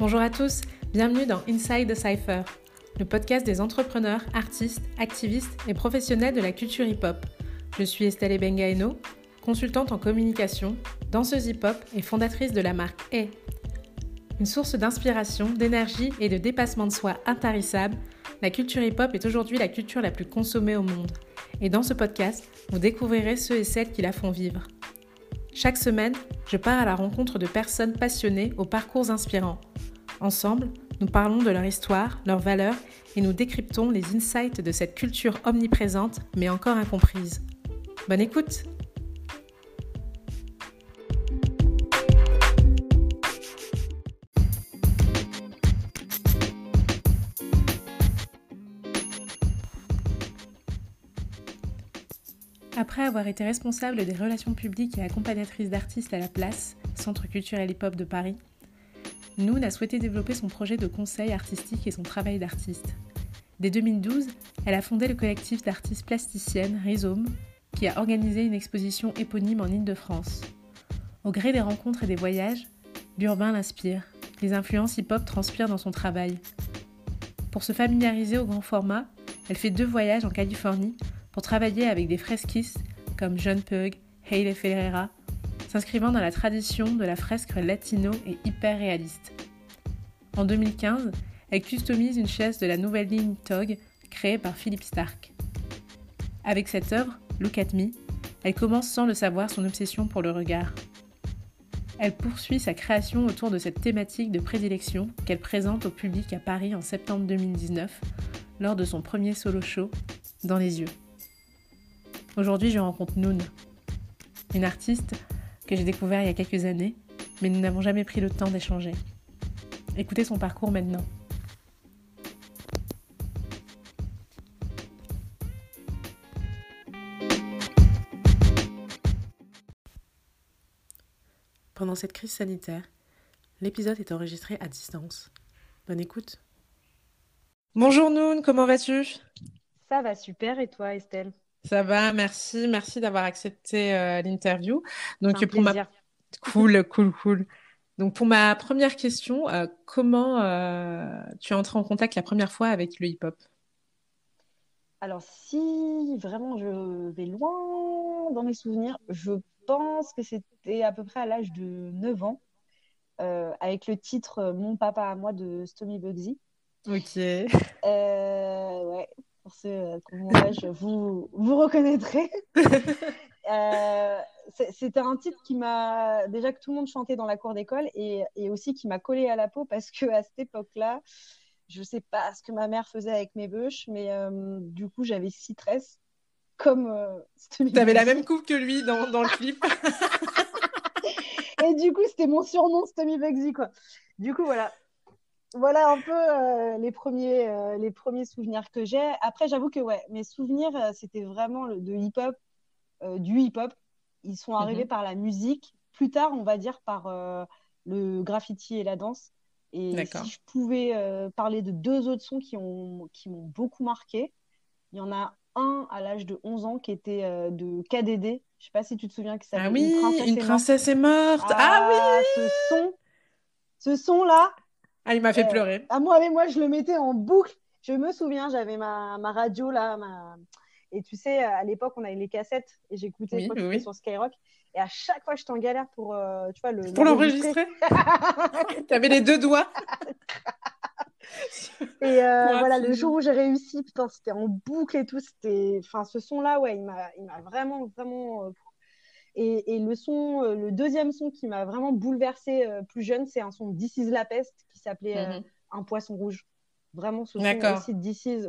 Bonjour à tous, bienvenue dans Inside the Cypher, le podcast des entrepreneurs, artistes, activistes et professionnels de la culture hip-hop. Je suis Estelle Ebengaeno, consultante en communication, danseuse hip-hop et fondatrice de la marque A. Une source d'inspiration, d'énergie et de dépassement de soi intarissable, la culture hip-hop est aujourd'hui la culture la plus consommée au monde. Et dans ce podcast, vous découvrirez ceux et celles qui la font vivre. Chaque semaine, je pars à la rencontre de personnes passionnées aux parcours inspirants Ensemble, nous parlons de leur histoire, leurs valeurs et nous décryptons les insights de cette culture omniprésente mais encore incomprise. Bonne écoute Après avoir été responsable des relations publiques et accompagnatrice d'artistes à la Place, Centre culturel hip-hop de Paris, Noon a souhaité développer son projet de conseil artistique et son travail d'artiste. Dès 2012, elle a fondé le collectif d'artistes plasticiennes Rhizome, qui a organisé une exposition éponyme en Île-de-France. Au gré des rencontres et des voyages, l'urbain l'inspire. Les influences hip-hop transpirent dans son travail. Pour se familiariser au grand format, elle fait deux voyages en Californie pour travailler avec des fresquistes comme John Pug, Haile Ferreira s'inscrivant dans la tradition de la fresque latino et hyper réaliste. En 2015, elle customise une chaise de la nouvelle ligne TOG créée par Philippe Stark. Avec cette œuvre, Look at Me, elle commence sans le savoir son obsession pour le regard. Elle poursuit sa création autour de cette thématique de prédilection qu'elle présente au public à Paris en septembre 2019 lors de son premier solo show, Dans les yeux. Aujourd'hui, je rencontre Noon, une artiste que j'ai découvert il y a quelques années, mais nous n'avons jamais pris le temps d'échanger. Écoutez son parcours maintenant. Pendant cette crise sanitaire, l'épisode est enregistré à distance. Bonne écoute. Bonjour Noun, comment vas-tu? Ça va super et toi Estelle? Ça va, merci, merci d'avoir accepté euh, l'interview. Donc pour ma cool, cool, cool. Donc pour ma première question, euh, comment euh, tu es entré en contact la première fois avec le hip-hop? Alors si vraiment je vais loin dans mes souvenirs, je pense que c'était à peu près à l'âge de 9 ans, avec le titre Mon papa à moi de Stomy Bugsy. Ok. ouais, pour ceux euh, vous, vous reconnaîtrez. Euh, c'était un titre qui m'a déjà que tout le monde chantait dans la cour d'école et, et, aussi qui m'a collé à la peau parce que à cette époque-là, je sais pas ce que ma mère faisait avec mes bûches, mais euh, du coup j'avais six tresses comme. tu avais la même coupe que lui dans, dans le clip. et du coup c'était mon surnom, Stomy Bugsy quoi. Du coup voilà, voilà un peu euh, les, premiers, euh, les premiers souvenirs que j'ai. Après, j'avoue que ouais, mes souvenirs, euh, c'était vraiment de hip-hop, du hip-hop. Ils sont arrivés mhm. par la musique, plus tard, on va dire, par le graffiti et la danse. Et si je pouvais parler de deux autres sons qui m'ont qui beaucoup marqué, il y en a un à l'âge de 11 ans qui était de KDD. Je sais pas si tu te souviens que ça Ah oui, Une princesse, est, morte. Ah, oui Ce son, ce son là, ah, il m'a fait euh, pleurer. À moi, mais moi, je le mettais en boucle. Je me souviens, j'avais ma, ma, radio là, ma... et tu sais, à l'époque, on avait les cassettes et j'écoutais oui, sur Skyrock. Et à chaque fois, j'étais en galère pour, euh, tu vois, le. Pour l'enregistrer. tu avais les deux doigts. et euh, voilà, le jour où j'ai réussi, putain, c'était en boucle et tout. C'était, enfin, ce son-là, ouais, il m'a, il m'a vraiment, vraiment et, le son, euh, le deuxième son qui m'a vraiment bouleversé euh, plus jeune, c'est un son This is la peste qui s'appelait euh, mhm. Un poisson rouge. Vraiment, ce son aussi This is.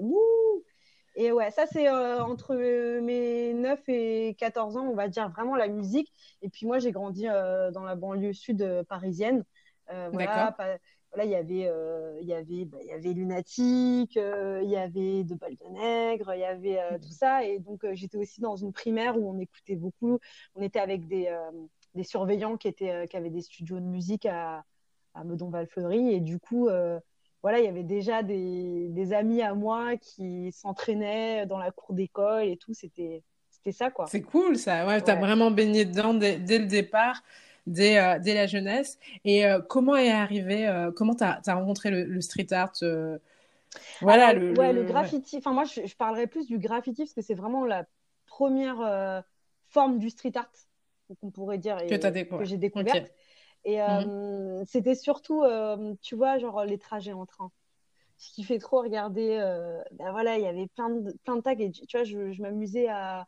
et ouais, ça c'est entre mes 9 et 14 ans, on va dire vraiment la musique. Et puis moi, j'ai grandi dans la banlieue sud parisienne. voilà, voilà, il y avait, euh, il y avait, bah, il y avait Lunatique, euh, il y avait De Balles de Nègre, il y avait euh, tout ça. Et donc, j'étais aussi dans une primaire où on écoutait beaucoup. On était avec des, des surveillants qui, étaient, qui avaient des studios de musique à, à Meudon-Valfleury. Et du coup, voilà, il y avait déjà des, des amis à moi qui s'entraînaient dans la cour d'école et tout. C'était, c'était ça, quoi. C'est cool, ça. Ouais, tu as vraiment baigné dedans dès, dès le départ. Dès, dès la jeunesse. Et comment est arrivé, comment tu as, rencontré le, street art voilà, le, ouais, le, graffiti. Enfin, moi, je, parlerais plus du graffiti parce que c'est vraiment la première forme du street art qu'on pourrait dire que, que j'ai découverte. Et mhm. c'était surtout, tu vois, genre les trajets en train ce qui fait trop regarder. Euh, ben voilà, il y avait plein de, plein de tags et tu vois, je, je m'amusais à,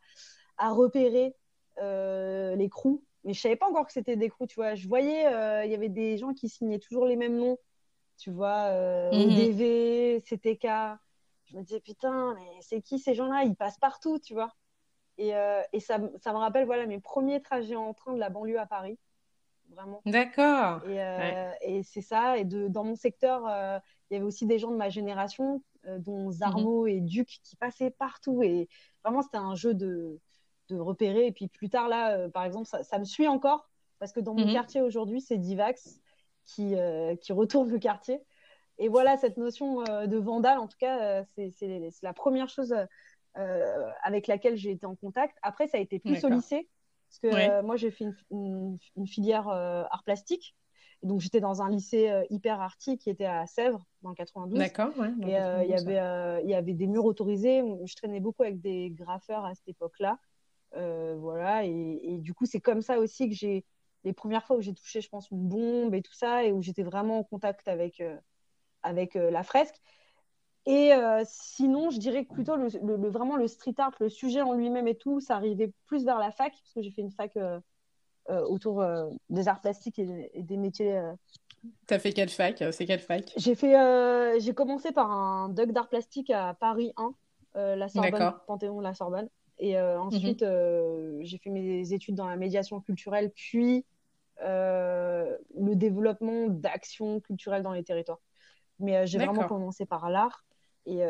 à, repérer euh, les crews, mais je savais pas encore que c'était des crews, tu vois. Je voyais, euh, il y avait des gens qui signaient toujours les mêmes noms, tu vois, ODV, mhm. CTK. Je me disais, putain, mais c'est qui ces gens-là? Ils passent partout, tu vois. Et, et ça, ça, me rappelle voilà, mes premiers trajets en train de la banlieue à Paris. Vraiment. D'accord. Et, et c'est ça. Et de, dans mon secteur, il y avait aussi des gens de ma génération, euh, dont Zarmo mhm. et Duc, qui passaient partout. Et vraiment, c'était un jeu de, de repérer. Et puis plus tard, là, euh, par exemple, ça, me suit encore, parce que dans mon mhm. quartier aujourd'hui, c'est Divax qui, euh, qui retourne le quartier. Et voilà, cette notion de vandale, en tout cas, c'est la première chose avec laquelle j'ai été en contact. Après, ça a été plus au lycée, parce que moi, j'ai fait une, une filière art plastique donc j'étais dans un lycée euh, hyper arty qui était à Sèvres dans le 92. D'accord, ouais. Et euh, il y avait euh, il y avait des murs autorisés. Je traînais beaucoup avec des graffeurs à cette époque-là. Voilà et, et, du coup c'est comme ça aussi que j'ai les premières fois où j'ai touché je pense une bombe et tout ça et où j'étais vraiment en contact avec avec la fresque. Et sinon, je dirais que plutôt le, le, vraiment le street art, le sujet en lui-même et tout, ça arrivait plus vers la fac, parce que j'ai fait une fac euh, autour euh, des arts plastiques et, des métiers. Euh. T'as fait quelle fac C'est quelle fac? J'ai fait, j'ai commencé par un doc d'art plastique à Paris 1, la Sorbonne, Panthéon, la Sorbonne. Et ensuite, mhm. j'ai fait mes études dans la médiation culturelle, puis le développement d'actions culturelles dans les territoires. Mais j'ai vraiment commencé par l'art. Et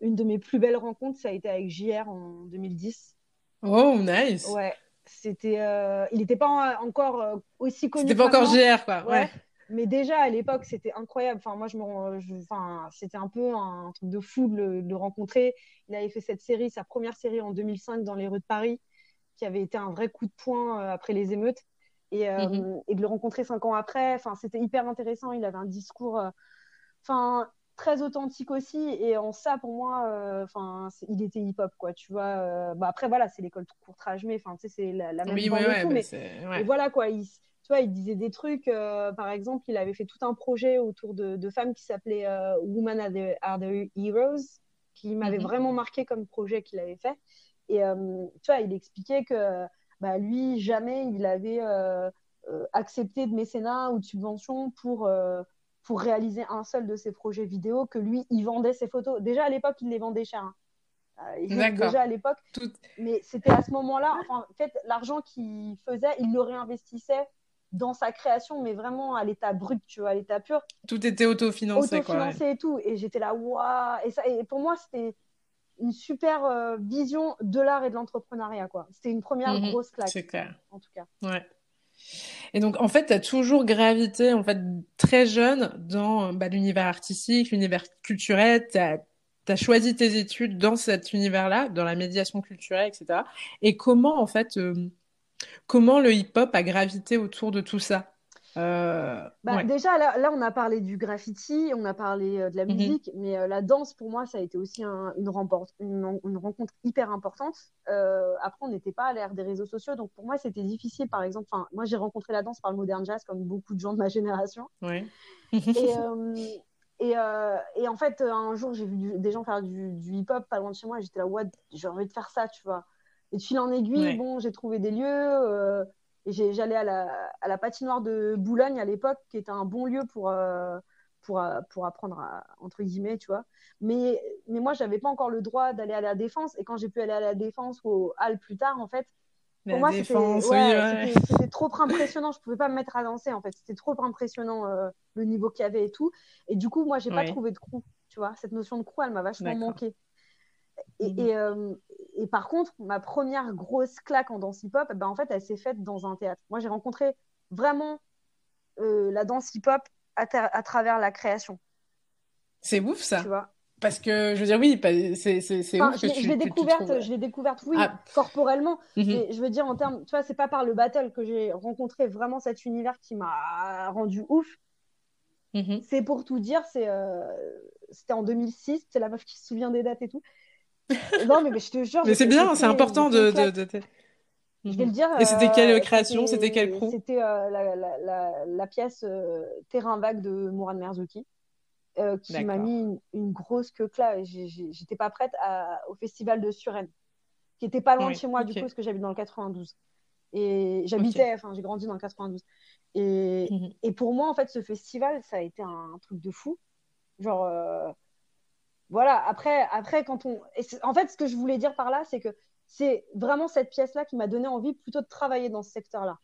une de mes plus belles rencontres, ça a été avec JR en 2010. Oh, nice. Ouais, c'était, euh, il n'était pas encore euh, aussi connu. C'était pas encore GR, quoi. Ouais. Mais déjà à l'époque, c'était incroyable. Enfin, moi, je me, enfin, c'était un peu un truc de fou de le, rencontrer. Il avait fait cette série, sa première série en 2005 dans les rues de Paris, qui avait été un vrai coup de poing euh, après les émeutes. Et, mhm. et, de le rencontrer cinq ans après, enfin, c'était hyper intéressant. Il avait un discours, enfin, très authentique aussi. Et en ça, pour moi, euh, enfin, il était hip-hop, quoi. Tu vois. Euh, bah, après, voilà, c'est l'école courtrage, mais enfin, tu sais, c'est la, même oui, mais, voilà, quoi. Il, tu vois, il disait des trucs. Euh, par exemple, il avait fait tout un projet autour de, femmes qui s'appelait Women are the, Heroes, qui m'avait mhm. vraiment marqué comme projet qu'il avait fait. Et tu vois, il expliquait que bah, lui, jamais il avait accepté de mécénat ou de subvention pour pour réaliser un seul de ses projets vidéo que lui, il vendait ses photos. Déjà à l'époque, il les vendait cher. Hein. Euh, déjà à l'époque. Mais c'était à ce moment-là, en fait, l'argent qu'il faisait, il le réinvestissait dans sa création, mais vraiment à l'état brut, tu vois, à l'état pur. Tout était autofinancé. Autofinancé et tout. Et j'étais là, waouh et, ça, et pour moi, c'était une super euh, vision de l'art et de l'entrepreneuriat, quoi. C'était une première mhm. grosse claque. C'est clair. En tout cas. Ouais. Et donc, en fait, tu as toujours gravité, en fait, très jeune dans bah, l'univers artistique, l'univers culturel. Tu as, choisi tes études dans cet univers-là, dans la médiation culturelle, etc. Et comment, en fait, euh, comment le hip-hop a gravité autour de tout ça? Euh, bah, déjà, là, on a parlé du graffiti, on a parlé euh, de la mhm. musique, mais euh, la danse, pour moi, ça a été aussi une, une, rencontre hyper importante. après, on n'était pas à l'ère des réseaux sociaux, donc pour moi, c'était difficile. Par exemple, moi, j'ai rencontré la danse par le modern jazz, comme beaucoup de gens de ma génération. Ouais. et, et, et, en fait, un jour, j'ai vu des gens faire du, hip-hop pas loin de chez moi, et j'étais là, ouais, j'ai envie de faire ça, tu vois. Et de fil en aiguille, bon, j'ai trouvé des lieux j'allais à la, à la, patinoire de Boulogne à l'époque, qui était un bon lieu pour, euh, pour, euh, pour apprendre, entre guillemets, tu vois. Mais, mais moi, je n'avais pas encore le droit d'aller à la défense. Et quand j'ai pu aller à la défense ou au Hall plus tard, en fait, pour moi, c'était trop impressionnant. Je ne pouvais pas me mettre à danser, en fait. C'était trop impressionnant euh, le niveau qu'il y avait et tout. Et du coup, moi, je n'ai pas trouvé de crew. Tu vois, cette notion de crew, elle m'a vachement manqué. Et, euh, et, par contre, ma première grosse claque en danse hip-hop, ben, en fait, elle s'est faite dans un théâtre. Moi, j'ai rencontré vraiment euh, la danse hip-hop à, travers la création. C'est ouf, ça. Tu vois Parce que, je veux dire, oui, c'est enfin, je l'ai découverte, je l'ai découverte, oui, ah. corporellement. Mhm. Mais je veux dire, en termes, tu vois, c'est pas par le battle que j'ai rencontré vraiment cet univers qui m'a rendu ouf. Mhm. C'est pour tout dire, c'est euh, c'était en 2006, c'est la meuf qui se souvient des dates et tout. non, mais, je te jure. mais c'est bien, c'est important de, de, Je vais le dire. Et c'était quelle euh, création C'était quelle crew C'était euh, la, la, la, pièce Terrain vague de Mourad Merzouki. Euh, qui m'a mis une, grosse queue là. J'étais pas prête au festival de Suresnes, qui était pas loin de chez moi, du coup, parce que j'habite dans le 92. Et j'habitais, enfin, j'ai grandi dans le 92. Et, mhm. et, pour moi, en fait, ce festival, ça a été un, truc de fou. Genre, euh, voilà, après, après, quand on. en fait, ce que je voulais dire par là, c'est que c'est vraiment cette pièce-là qui m'a donné envie plutôt de travailler dans ce secteur-là.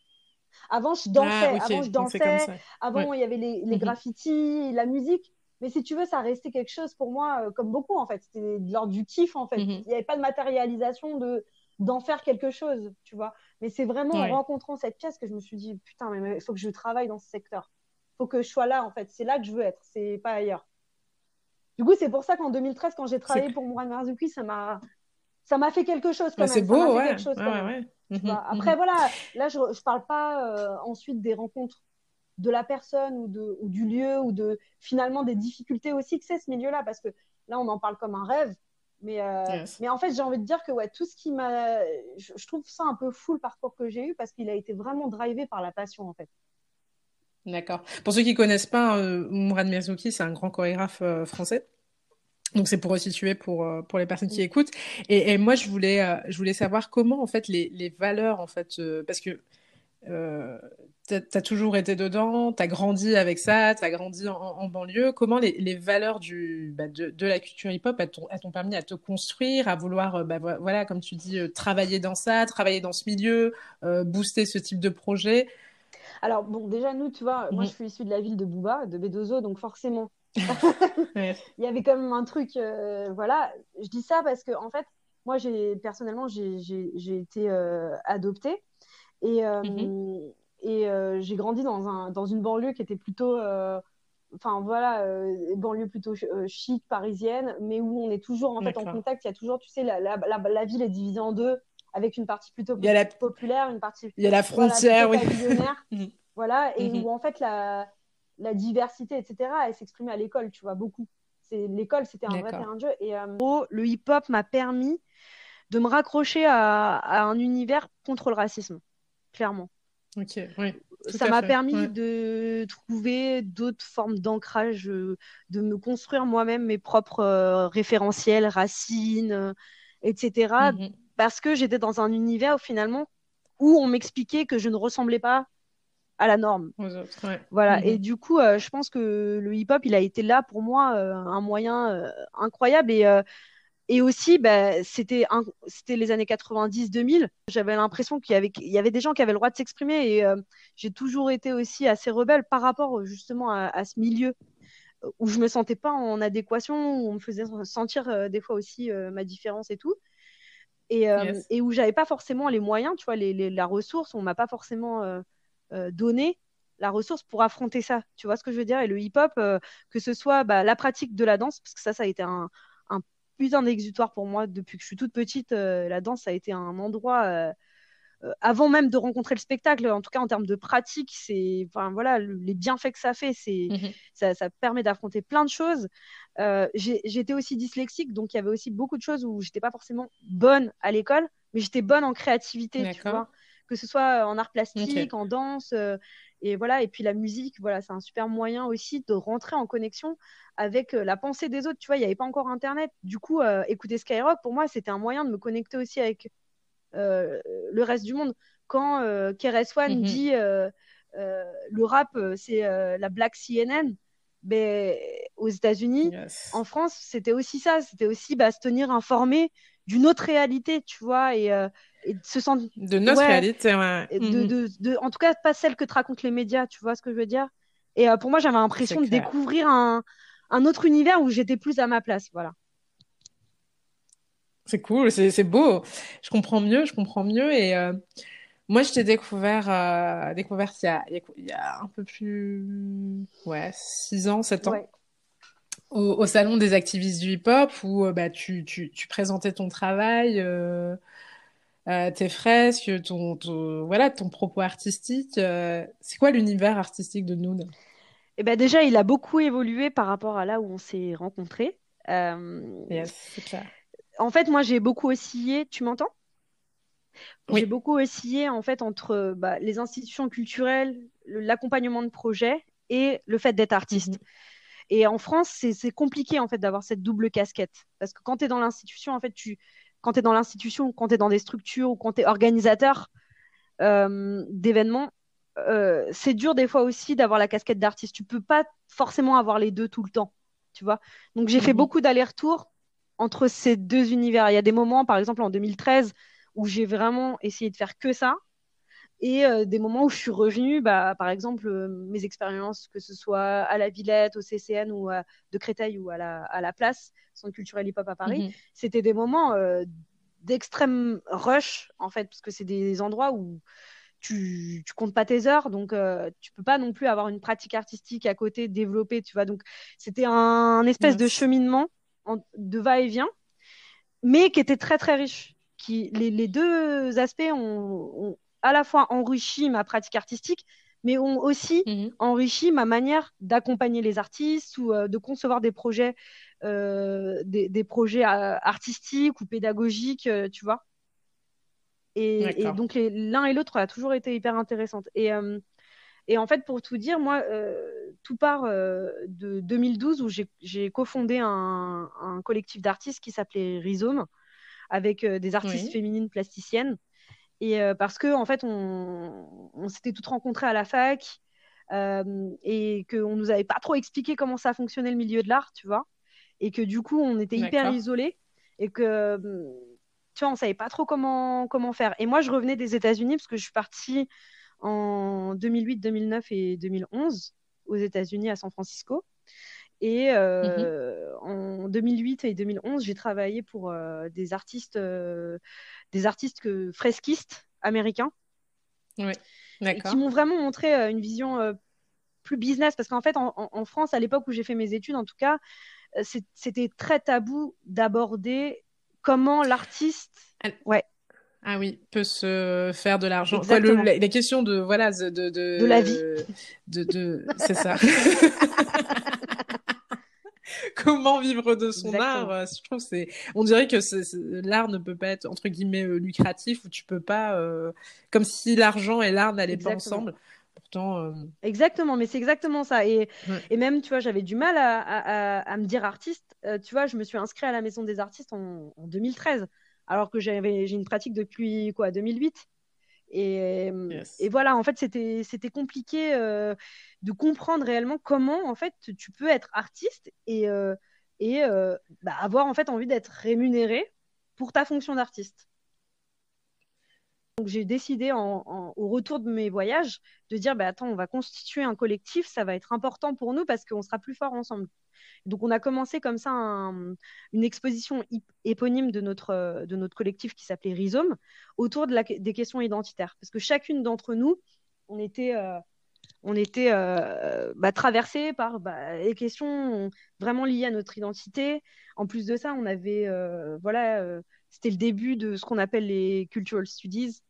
Avant, je dansais, ah, avant, je dansais, avant, il y avait les, les mhm. graffitis, la musique. Mais si tu veux, ça restait quelque chose pour moi, euh, comme beaucoup en fait. C'était de l'ordre du kiff en fait. Mhm. Il n'y avait pas de matérialisation de d'en faire quelque chose, tu vois. Mais c'est vraiment en rencontrant cette pièce que je me suis dit putain, mais il faut que je travaille dans ce secteur. Il faut que je sois là en fait. C'est là que je veux être. C'est pas ailleurs. Du coup, c'est pour ça qu'en 2013, quand j'ai travaillé pour Mourad Marzuki, ça m'a ça m'a fait quelque chose quand bah, même. C'est beau, ouais. Mhm. Après, mhm. voilà, là, je ne parle pas euh, ensuite des rencontres de la personne ou, de, ou du lieu ou de finalement des difficultés aussi que c'est ce milieu-là parce que là on en parle comme un rêve mais, euh, mais en fait j'ai envie de dire que ouais, tout ce qui m'a je, trouve ça un peu fou le parcours que j'ai eu parce qu'il a été vraiment drivé par la passion en fait D'accord. Pour ceux qui connaissent pas, euh, Mourad Merzouki, c'est un grand chorégraphe euh, français. Donc c'est pour resituer pour pour les personnes qui écoutent. Et, moi je voulais je voulais savoir comment en fait les, les valeurs en fait parce que euh, tu as toujours été dedans, tu as grandi avec ça, tu as grandi en, banlieue. Comment les, les valeurs du, bah, de, de, la culture hip-hop t'ont permis à te construire, à vouloir, euh, bah, voilà, comme tu dis, euh, travailler dans ça, travailler dans ce milieu, euh, booster ce type de projet? Alors, bon, déjà, nous, tu vois, moi, mhm. je suis issue de la ville de Bouba, de Bédozo, donc forcément, il y avait quand même un truc, voilà. Je dis ça parce que, en fait, moi, personnellement, j'ai été adoptée. Et, euh, mhm. et euh, j'ai grandi dans, un, dans une banlieue qui était plutôt euh, enfin voilà, banlieue plutôt chic parisienne, mais où on est toujours en fait en contact. Il y a toujours, tu sais, la, la, la, ville est divisée en deux, avec une partie plutôt la... populaire, une partie. Il y a la frontière, oui. Mhm. voilà, et mhm. où en fait la, la diversité, etc., elle s'exprimait à l'école, tu vois, beaucoup. C'est l'école, c'était un vrai terrain de jeu. Et le hip-hop m'a permis de me raccrocher à, à, un univers contre le racisme clairement. Ok, oui. Ça m'a permis de trouver d'autres formes d'ancrage, euh, de me construire moi-même mes propres euh, référentiels, racines, euh, etc. Parce que j'étais dans un univers où finalement où on m'expliquait que je ne ressemblais pas à la norme. Voilà. Mhm. Et du coup, je pense que le hip-hop, il a été là pour moi un moyen incroyable et et aussi, bah, c'était les années 90-2000. J'avais l'impression qu'il y avait, y avait des gens qui avaient le droit de s'exprimer. Et euh, j'ai toujours été aussi assez rebelle par rapport justement à, ce milieu euh, où je me sentais pas en adéquation, où on me faisait sentir euh, des fois aussi ma différence et tout. Et, et où j'avais pas forcément les moyens, tu vois, les, la ressource, on m'a pas forcément donné la ressource pour affronter ça. Tu vois ce que je veux dire? Et le hip-hop, que ce soit bah, la pratique de la danse, parce que ça, ça a été un, plus un exutoire pour moi depuis que je suis toute petite. Euh, la danse a été un endroit euh, euh, avant même de rencontrer le spectacle, en tout cas en termes de pratique, c'est, enfin voilà, les bienfaits que ça fait, c'est, mhm. ça, ça, permet d'affronter plein de choses. j'étais aussi dyslexique, donc il y avait aussi beaucoup de choses où j'étais pas forcément bonne à l'école, mais j'étais bonne en créativité, tu vois, que ce soit en art plastique, en danse, et voilà. Et puis la musique, voilà, c'est un super moyen aussi de rentrer en connexion avec euh, la pensée des autres. Tu vois, il n'y avait pas encore Internet. Du coup, euh, écouter Skyrock, pour moi, c'était un moyen de me connecter aussi avec euh, le reste du monde. Quand Keres One mhm. dit le rap, c'est la Black CNN, ben, aux États-Unis, en France, c'était aussi ça. C'était aussi bah, se tenir informé d'une autre réalité, tu vois, et, et de se sentir. De notre réalité, ouais. de, de, de, en tout cas, pas celle que te racontent les médias, tu vois ce que je veux dire. Et pour moi, j'avais l'impression de découvrir un, un autre univers où j'étais plus à ma place. Voilà. C'est cool, c'est beau. Je comprends mieux, je comprends mieux. Et euh, moi, je t'ai découvert, euh, découvert il y, a, il y, a, un peu plus. Ouais, 6 ans, 7 ans. au, salon des activistes du hip-hop où bah, tu, tu, tu, présentais ton travail, tes fresques, ton, voilà, ton propos artistique. c'est quoi l'univers artistique de Noon eh ben déjà, il a beaucoup évolué par rapport à là où on s'est rencontrés. yes, c'est clair. En fait, moi, j'ai beaucoup oscillé. Tu m'entends? Oui. J'ai beaucoup oscillé en fait entre bah, les institutions culturelles, l'accompagnement de projets et le fait d'être artiste. Mhm. Et en France, c'est compliqué en fait d'avoir cette double casquette parce que quand tu es dans l'institution, en fait, tu quand tu es dans l'institution, quand tu es dans des structures ou quand tu es organisateur euh, d'événements, euh, c'est dur des fois aussi d'avoir la casquette d'artiste. Tu peux pas forcément avoir les deux tout le temps, tu vois? Donc j'ai fait mhm. beaucoup d'allers-retours entre ces deux univers. Il y a des moments, par exemple en 2013, où j'ai vraiment essayé de faire que ça. Et euh, des moments où je suis revenue, bah, par exemple, euh, mes expériences, que ce soit à la Villette, au CCN ou de Créteil ou à la, à la Place, Centre culturel hip-hop à Paris, mhm. c'était des moments euh, d'extrême rush, en fait, parce que c'est des endroits où tu, tu comptes pas tes heures, donc tu peux pas non plus avoir une pratique artistique à côté développée, tu vois. Donc c'était un, espèce de cheminement de va-et-vient, mais qui était très très riche. Qui, les, les deux aspects ont, à la fois enrichi ma pratique artistique, mais ont aussi mhm. enrichi ma manière d'accompagner les artistes ou euh, de concevoir des projets, euh, des, des, projets euh, artistiques ou pédagogiques, tu vois. Et, et, donc l'un et l'autre a toujours été hyper intéressante. Et, et en fait, pour tout dire, moi, tout part de 2012 où j'ai cofondé un, un collectif d'artistes qui s'appelait Rhizome avec des artistes féminines plasticiennes. Et euh, parce que en fait, on, on s'était toutes rencontrées à la fac euh, et qu'on nous avait pas trop expliqué comment ça fonctionnait le milieu de l'art, tu vois. Et que du coup, on était hyper isolés et que tu vois, on savait pas trop comment comment faire. Et moi, je revenais des États-Unis parce que je suis partie en 2008, 2009 et 2011 aux États-Unis à San Francisco. Et euh, mhm. en 2008 et 2011, j'ai travaillé pour euh, des artistes, euh, des artistes fresquistes américains. Qui m'ont vraiment montré une vision plus business. Parce qu'en fait, en, France, à l'époque où j'ai fait mes études, en tout cas, c'était très tabou d'aborder comment l'artiste. Ouais. Ah oui, peut se faire de l'argent. les questions de voilà de de, de, la vie. De, de c'est ça. comment vivre de son art. Euh, je trouve c'est, on dirait que l'art ne peut pas être entre guillemets euh, lucratif ou tu peux pas, euh, comme si l'argent et l'art n'allaient pas ensemble. Pourtant. Exactement, mais c'est exactement ça. Et, et même, tu vois, j'avais du mal à, à, à, me dire artiste. tu vois, je me suis inscrite à la Maison des artistes en, en 2013, alors que j'avais, j'ai une pratique depuis quoi, 2008. Et, et, voilà, en fait, c'était, c'était compliqué euh, de comprendre réellement comment, en fait, tu peux être artiste et, euh, et euh, bah, avoir, en fait, envie d'être rémunéré pour ta fonction d'artiste. Donc, j'ai décidé, en, au retour de mes voyages, de dire, bah, attends, on va constituer un collectif, ça va être important pour nous parce qu'on sera plus fort ensemble. Donc on a commencé comme ça une exposition éponyme de notre, de notre collectif qui s'appelait Rhizome autour de la, des questions identitaires. Parce que chacune d'entre nous, on était, euh, on était euh, bah, traversé par bah, les questions vraiment liées à notre identité. En plus de ça, on avait, euh, voilà, c'était le début de ce qu'on appelle les cultural studies.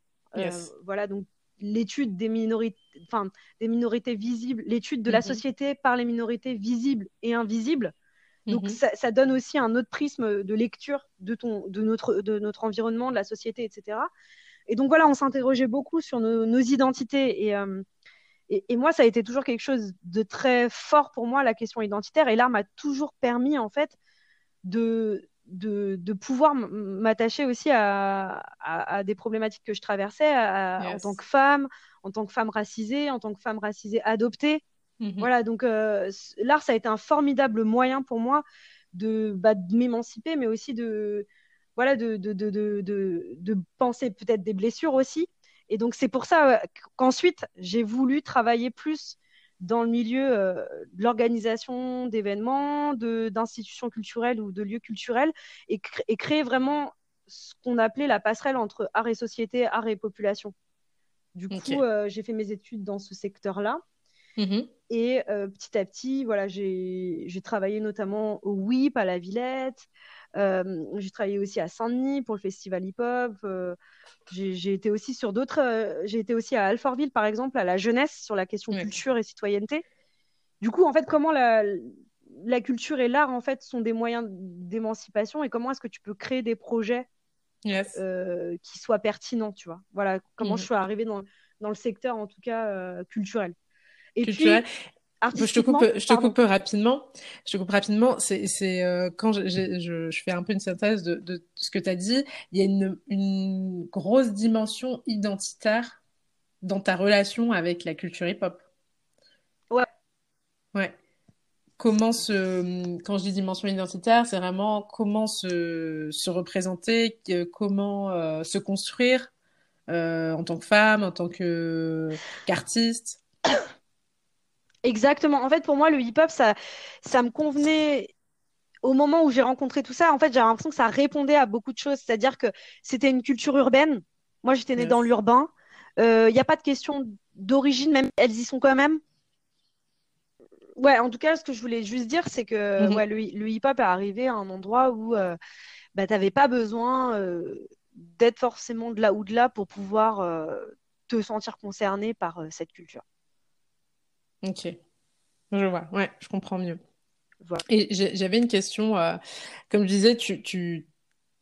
voilà, donc l'étude des minorités, enfin, des minorités visibles, l'étude de la mhm. société par les minorités visibles et invisibles. Donc mhm. ça, donne aussi un autre prisme de lecture de, ton, de, notre, de notre environnement, de la société, etc. Et donc voilà, on s'interrogeait beaucoup sur nos, identités. Euh, et, et, moi, ça a été toujours quelque chose de très fort pour moi, la question identitaire. Et l'art m'a toujours permis, en fait, de, de, pouvoir m'attacher aussi à, des problématiques que je traversais en tant que femme, en tant que femme racisée, en tant que femme racisée adoptée. Mm-hmm. Voilà, donc euh, l'art, ça a été un formidable moyen pour moi de, bah, m'émanciper, mais aussi de, voilà, de, de penser peut-être des blessures aussi. Et donc, c'est pour ça qu'ensuite, j'ai voulu travailler plus dans le milieu euh, de l'organisation d'événements, d'institutions culturelles ou de lieux culturels, et, créer vraiment ce qu'on appelait la passerelle entre art et société, art et population. Du coup, euh, j'ai fait mes études dans ce secteur-là. Mm-hmm. Et petit à petit, voilà, j'ai travaillé notamment au WIP à la Villette. J'ai travaillé aussi à Saint-Denis pour le festival hip-hop. j'ai été aussi sur d'autres. j'ai été aussi à Alfortville, par exemple, à la jeunesse sur la question culture et citoyenneté. Du coup, en fait, comment la, la culture et l'art, en fait, sont des moyens d'émancipation et comment est-ce que tu peux créer des projets euh, qui soient pertinents, tu vois? Voilà comment mhm. je suis arrivée dans, dans, le secteur, en tout cas, euh, culturel. Et culturel. Puis, je te coupe, je te coupe rapidement. Je te coupe rapidement. C'est euh, quand je, je, je, fais un peu une synthèse de, de ce que tu as dit. Il y a une, une grosse dimension identitaire dans ta relation avec la culture hip-hop. Ouais. Ouais comment se, quand je dis dimension identitaire, c'est vraiment comment se, se représenter, comment euh, se construire euh, en tant que femme, en tant que qu'artiste. Exactement. En fait, pour moi, le hip-hop, ça, ça me convenait au moment où j'ai rencontré tout ça. En fait, j'avais l'impression que ça répondait à beaucoup de choses. C'est-à-dire que c'était une culture urbaine. Moi, j'étais née dans l'urbain. Il euh, n'y a pas de question d'origine, même elles y sont quand même ouais, en tout cas, ce que je voulais juste dire, c'est que mhm. le, hip-hop est arrivé à un endroit où euh, bah, tu n'avais pas besoin euh, d'être forcément de là ou de là pour pouvoir te sentir concerné par cette culture. Ok, je vois, ouais, je comprends mieux. Et j'avais une question, comme je disais, tu, tu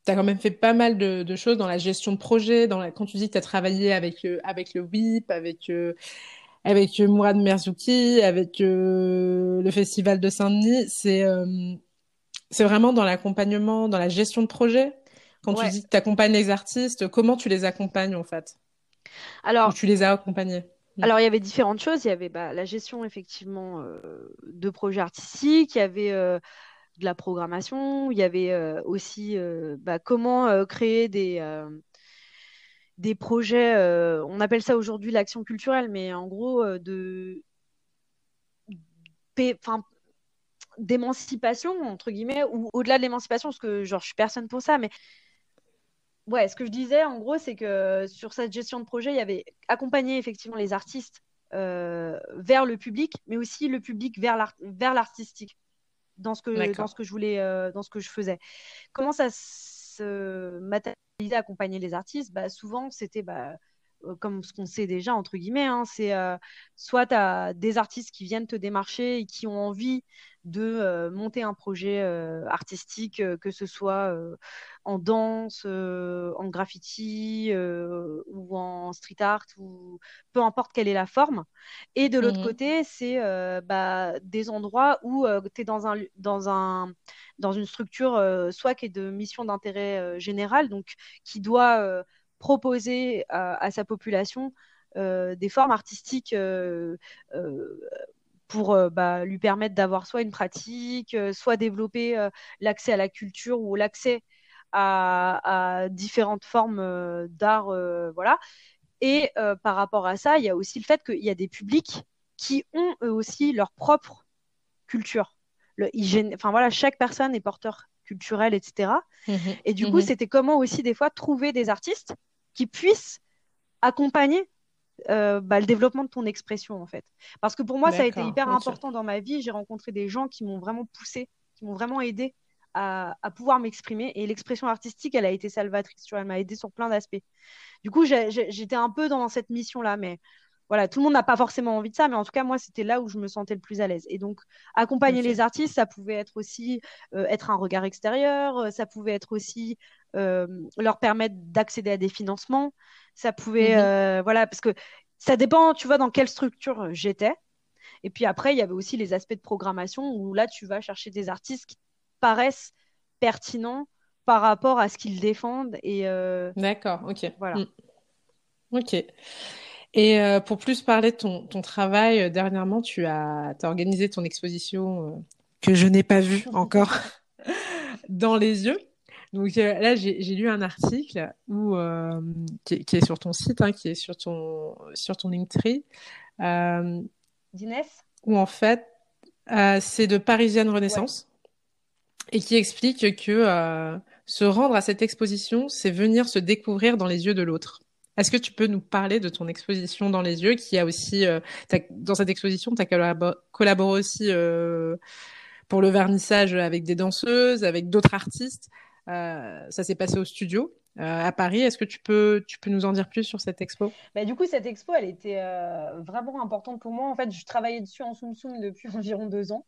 as quand même fait pas mal de, choses dans la gestion de projet, dans la, quand tu dis que tu as travaillé avec, avec le WIP, avec avec euh, Mourad Merzouki, avec euh, le Festival de Saint-Denis, c'est euh, c'est vraiment dans l'accompagnement, dans la gestion de projet? Quand tu dis que tu accompagnes les artistes, comment tu les accompagnes en fait? Alors, Ou tu les as accompagnés? Alors, il y avait différentes choses. Il y avait bah, la gestion, effectivement, de projets artistiques. Il y avait de la programmation. Il y avait aussi bah, comment créer des, projets, euh, on appelle ça aujourd'hui l'action culturelle, mais en gros, euh, d'émancipation entre guillemets ou au-delà de l'émancipation parce que genre je suis personne pour ça mais ouais ce que je disais en gros c'est que sur cette gestion de projet il y avait accompagner effectivement les artistes euh, vers le public mais aussi le public vers l'art vers l'artistique dans ce que dans ce que je voulais dans ce que je faisais. Comment ça se matérialiser, accompagner les artistes, bah, souvent c'était bah, euh, comme ce qu'on sait déjà, entre guillemets, hein, c'est euh, soit tu as des artistes qui viennent te démarcher et qui ont envie de euh, monter un projet artistique, que ce soit en danse, en graffiti ou en street art, ou peu importe quelle est la forme. Et de l'autre mmh côté, c'est bah, des endroits où tu es dans un, dans, un, dans une structure soit qui est de mission d'intérêt général, donc qui doit proposer à, sa population euh, des formes artistiques euh, euh, pour bah, lui permettre d'avoir soit une pratique, soit développer l'accès à la culture ou l'accès à, différentes formes d'art. voilà. Et par rapport à ça, il y a aussi le fait qu'il y a des publics qui ont eux aussi leur propre culture. Le, enfin voilà, chaque personne est porteur culturel, etc. Mmh et du coup, mmh c'était comment aussi des fois trouver des artistes qui puisse accompagner euh, bah, le développement de ton expression en fait. Parce que pour moi, ça a été hyper important dans ma vie. J'ai rencontré des gens qui m'ont vraiment poussé, qui m'ont vraiment aidé à, pouvoir m'exprimer. Et l'expression artistique, elle a été salvatrice. Tu vois, elle m'a aidé sur plein d'aspects. Du coup, j'étais un peu dans cette mission-là, mais voilà, tout le monde n'a pas forcément envie de ça, mais en tout cas, moi, c'était là où je me sentais le plus à l'aise. Et donc, accompagner les artistes, ça pouvait être aussi euh, être un regard extérieur, euh, ça pouvait être aussi leur permettre d'accéder à des financements, ça pouvait, mhm. voilà, parce que ça dépend, tu vois, dans quelle structure j'étais. Et puis après, il y avait aussi les aspects de programmation où là, tu vas chercher des artistes qui paraissent pertinents par rapport à ce qu'ils défendent. Et D'accord, ok. Voilà. Mm. Ok. Et euh, pour plus parler de ton, ton travail, euh, dernièrement, tu as, as, organisé ton exposition euh, que je n'ai pas vue encore dans les yeux. Donc là, j'ai lu un article où, qui, qui, est sur ton site, hein, qui est sur ton, sur ton Linktree. D'Inès? Où en fait, c'est de Parisienne Renaissance. Et qui explique que se rendre à cette exposition, c'est venir se découvrir dans les yeux de l'autre. Est-ce que tu peux nous parler de ton exposition dans les yeux qui a aussi, euh, dans cette exposition, tu as collaboré aussi euh, pour le vernissage avec des danseuses, avec d'autres artistes? Euh, ça s'est passé au studio à Paris. Est-ce que tu peux, tu peux nous en dire plus sur cette expo? Bah, Du coup, cette expo, elle était vraiment importante pour moi. En fait, je travaillais dessus en Soum Soum depuis environ deux ans.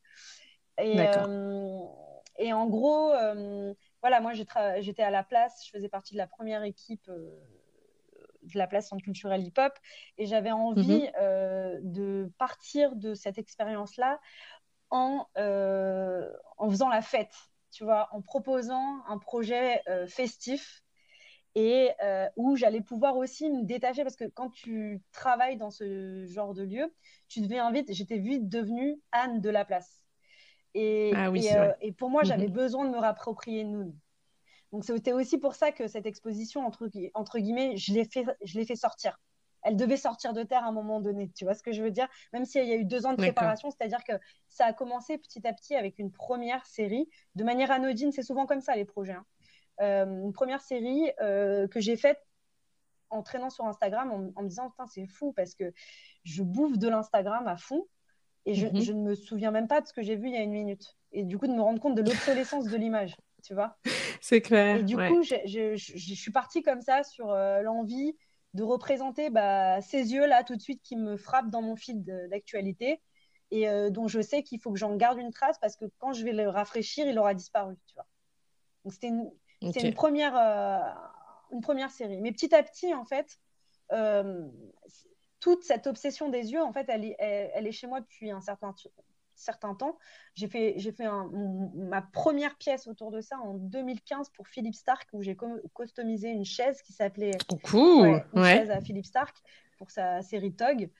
Et, et en gros, voilà, moi j'étais à la place, je faisais partie de la première équipe de la place centre culturel hip-hop. Et j'avais envie mhm. euh, de partir de cette expérience-là en, euh, en faisant la fête, tu vois, en proposant un projet euh, festif et où j'allais pouvoir aussi me détacher parce que quand tu travailles dans ce genre de lieu, tu deviens vite, j'étais vite devenue Anne de la place. Et, ah et, pour moi, j'avais mhm. besoin de me rapproprier nous. Donc c'était aussi pour ça que cette exposition, entre, entre guillemets, je l'ai fait, je fait sortir. Elle devait sortir de terre à un moment donné, tu vois ce que je veux dire? Même s'il y a eu deux ans de préparation, c'est-à-dire que ça a commencé petit à petit avec une première série, de manière anodine, c'est souvent comme ça les projets. Hein. Euh, une première série euh, que j'ai faite en traînant sur Instagram en, me disant c'est fou parce que je bouffe de l'Instagram à fond et je, mhm. je, ne me souviens même pas de ce que j'ai vu il y a une minute. Et du coup, de me rendre compte de l'obsolescence de l'image tu vois? C'est clair. Et du coup, je, suis partie comme ça sur euh, l'envie de représenter bah, ces yeux-là tout de suite qui me frappent dans mon fil d'actualité et euh, dont je sais qu'il faut que j'en garde une trace parce que quand je vais le rafraîchir, il aura disparu, tu vois. Donc c'était une, une, première, euh, une première série. Mais petit à petit, en fait, toute cette obsession des yeux, en fait, elle elle est chez moi depuis un certain certain temps. J'ai fait, j'ai fait ma première pièce autour de ça en 2015 pour Philippe Stark, où j'ai customisé une chaise qui s'appelait cool. une chaise à Philippe Stark pour sa série Tog.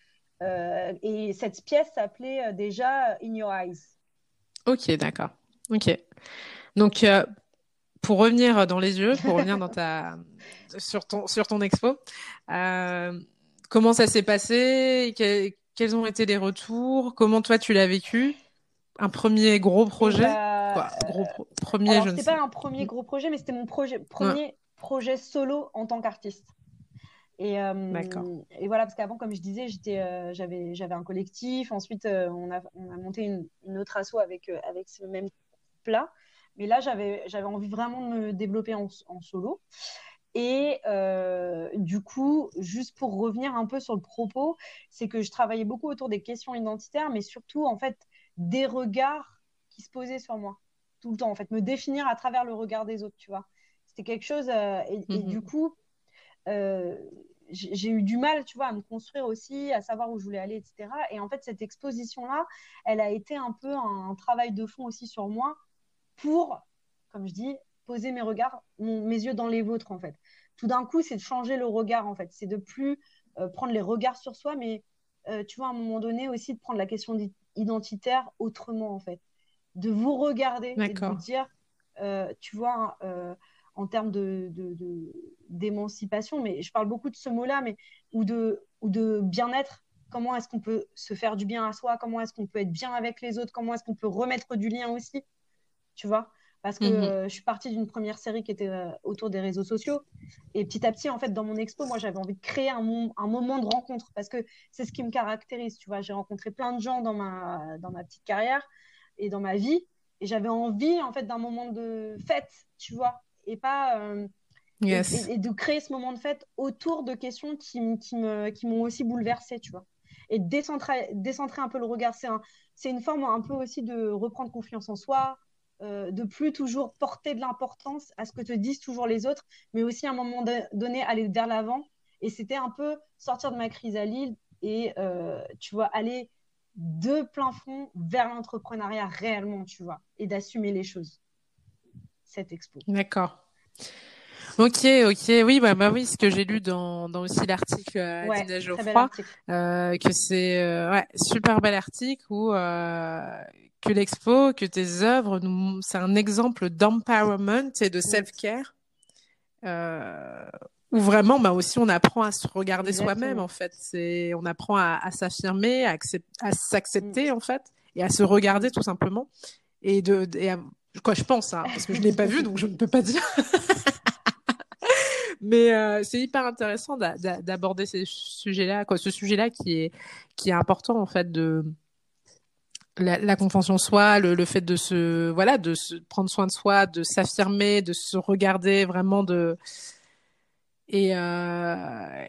Euh, et cette pièce s'appelait euh, déjà In Your Eyes. Ok, d'accord. Ok. Donc, euh, pour revenir dans les yeux, pour revenir dans ta, sur, ton, sur ton expo, comment ça s'est passé? Quels ont été les retours? Comment toi tu l'as vécu? Un premier gros projet? Bah, Quoi, gros Premier, je pas un premier gros projet, mais c'était mon projet, premier projet solo en tant qu'artiste. Et, euh, et, voilà, parce qu'avant, comme je disais, j'étais, euh, j'avais, j'avais un collectif. Ensuite, euh, on, a, on, a, monté une, autre asso avec, avec ce même plat. Mais là, j'avais, j'avais envie vraiment de me développer en, en solo. Et euh, du coup, juste pour revenir un peu sur le propos, c'est que je travaillais beaucoup autour des questions identitaires, mais surtout, en fait, des regards qui se posaient sur moi tout le temps. En fait, me définir à travers le regard des autres, tu vois. C'était quelque chose. Euh, et, mhm. du coup, euh, j'ai eu du mal, tu vois, à me construire aussi, à savoir où je voulais aller, etc. Et en fait, cette exposition-là, elle a été un peu un travail de fond aussi sur moi pour, comme je dis, poser mes regards, mes yeux dans les vôtres, en fait. Tout d'un coup, c'est de changer le regard, en fait. C'est de plus euh, prendre les regards sur soi, mais euh, tu vois, à un moment donné aussi, de prendre la question identitaire autrement, en fait. De vous regarder et de vous dire, euh, tu vois, en termes de, d'émancipation, mais je parle beaucoup de ce mot-là, mais ou de, ou de bien-être. Comment est-ce qu'on peut se faire du bien à soi? Comment est-ce qu'on peut être bien avec les autres? Comment est-ce qu'on peut remettre du lien aussi? Tu vois? Parce que mhm. euh, je suis partie d'une première série qui était euh, autour des réseaux sociaux. Et petit à petit, en fait, dans mon expo, moi, j'avais envie de créer un, moment de rencontre parce que c'est ce qui me caractérise. Tu vois, j'ai rencontré plein de gens dans ma, dans ma petite carrière et dans ma vie. Et j'avais envie, en fait, d'un moment de fête, tu vois, et pas. Euh, et, de créer ce moment de fête autour de questions qui, qui m'ont qui aussi bouleversée, tu vois. Et décentrer, décentrer un peu le regard. C'est un, une forme un peu aussi de reprendre confiance en soi, euh, de plus toujours porter de l'importance à ce que te disent toujours les autres, mais aussi à un moment donné aller vers l'avant. Et c'était un peu sortir de ma crise à Lille et, euh, tu vois, aller de plein fond vers l'entrepreneuriat réellement, tu vois, et d'assumer les choses. Cette expo. D'accord. Ok, ok, oui, bah, bah oui, ce que j'ai lu dans, dans aussi l'article euh, d'Ina Geoffroy, euh, que c'est euh, ouais, super bel article où que l'expo, que tes œuvres, c'est un exemple d'empowerment et de self-care. Euh, où vraiment, bah aussi, on apprend à se regarder soi-même, en fait. C'est, on apprend à, à s'affirmer, à, à s'accepter, mm. en fait, et à se regarder tout simplement. Et de, et quoi, je pense, hein, parce que je l'ai pas vu, donc je ne peux pas dire. Mais euh, c'est hyper intéressant d'aborder ces sujets-là, quoi, ce sujet-là qui est qui est important en fait de la, la confiance soi, le, le, fait de se voilà, de se prendre soin de soi, de s'affirmer, de se regarder vraiment de et euh,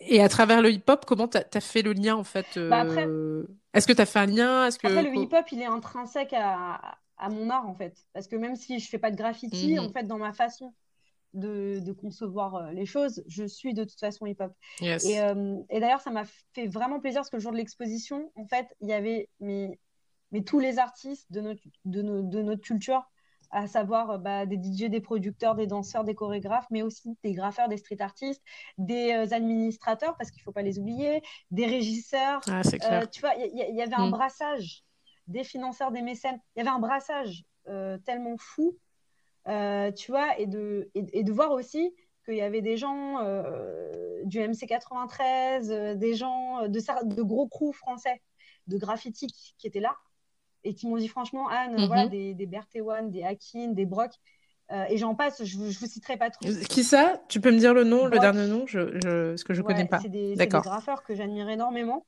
et à travers le hip-hop, comment tu as, fait le lien en fait bah, euh... Est-ce que tu as fait un lien Est-ce que après le hip-hop, il est intrinsèque à, à mon art en fait, parce que même si je fais pas de graffiti, mhm. en fait, dans ma façon de, de, concevoir euh, les choses, je suis de toute façon hip-hop. Et, euh, et d'ailleurs, ça m'a fait vraiment plaisir parce que le jour de l'exposition, en fait, il y avait mes, mais tous les artistes de notre, de, de notre culture, à savoir euh, bah, des DJ, des producteurs, des danseurs, des chorégraphes, mais aussi des graffeurs, des street artistes, des euh, administrateurs, parce qu'il ne faut pas les oublier, des régisseurs. Ah, euh, tu vois, il y, y, avait un mm. brassage, des financeurs, des mécènes. Il y avait un brassage tellement fou, tu vois, et de, et, de voir aussi qu'il y avait des gens du MC93, des gens de, de gros crews français de graffiti qui étaient là et qui m'ont dit franchement, Anne, voilà, mhm. des, des Berthéwan, des Hakin, des Brock. Euh, et j'en passe, je ne vous citerai pas trop. Qui ça? Tu peux me dire le nom, le dernier nom? Je, je, Ce que je ne connais pas. C'est des, des, graffeurs que j'admire énormément.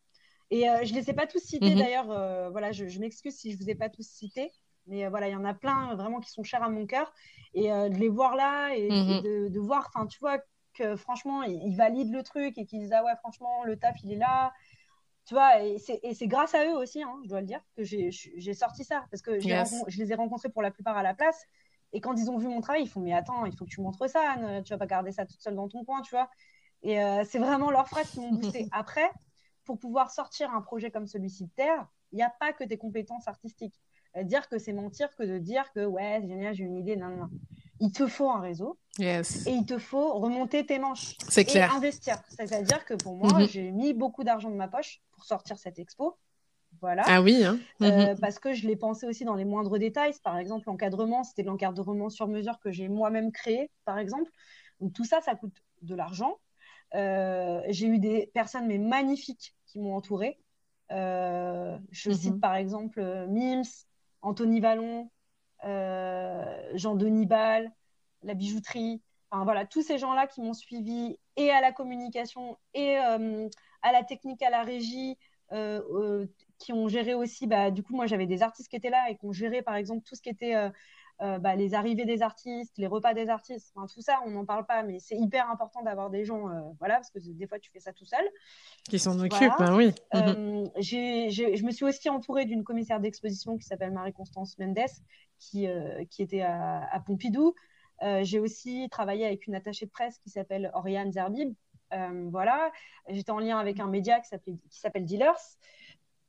Et euh, je ne les ai pas tous cités mhm. d'ailleurs. Euh, voilà, je, je m'excuse si je ne vous ai pas tous cités. Mais voilà, il y en a plein vraiment qui sont chers à mon cœur. Et de les voir là et, mhm. de, de, voir, enfin, tu vois, que franchement, ils, valident le truc et qu'ils disent Ah ouais, franchement, le taf, il est là tu vois, et c'est grâce à eux aussi, hein, je dois le dire, que j'ai sorti ça. Parce que je les ai rencontrés pour la plupart à la place. Et quand ils ont vu mon travail, ils font Mais attends, il faut que tu montres ça, Anne. Tu vas pas garder ça toute seule dans ton coin, tu vois. Et euh, c'est vraiment leurs phrases qui m'ont boosté. Après, pour pouvoir sortir un projet comme celui-ci de terre, il n'y a pas que tes compétences artistiques. Euh, dire que c'est mentir que de dire que ouais, c'est génial, j'ai une idée. Non, non, Il te faut un réseau. Et il te faut remonter tes manches. C'est clair. Et investir. C'est-à-dire que pour moi, mhm. j'ai mis beaucoup d'argent de ma poche pour sortir cette expo. Voilà. Ah oui. Hein. Euh, mhm. parce que je l'ai pensé aussi dans les moindres détails. Par exemple, l'encadrement, c'était l'encadrement sur mesure que j'ai moi-même créé, par exemple. Donc tout ça, ça coûte de l'argent. Euh, j'ai eu des personnes mais magnifiques qui m'ont entourée. je mhm. cite par exemple Mims, Anthony Vallon, euh, Jean-Denis Ball, la bijouterie. Enfin, voilà, tous ces gens-là qui m'ont suivi et à la communication et euh, à la technique, à la régie, euh, qui ont géré aussi. Bah, du coup, moi, j'avais des artistes qui étaient là et qui ont géré, par exemple, tout ce qui était euh, bah, les arrivées des artistes, les repas des artistes, tout ça, on n'en parle pas, mais c'est hyper important d'avoir des gens, euh, voilà, parce que des fois tu fais ça tout seul. Qui s'en occupent, hein, oui. Euh, je me suis aussi entourée d'une commissaire d'exposition qui s'appelle Marie-Constance Mendes, qui, qui était à, Pompidou. j'ai aussi travaillé avec une attachée de presse qui s'appelle Oriane Zerbib. voilà, j'étais en lien avec un média qui s'appelle Dealers.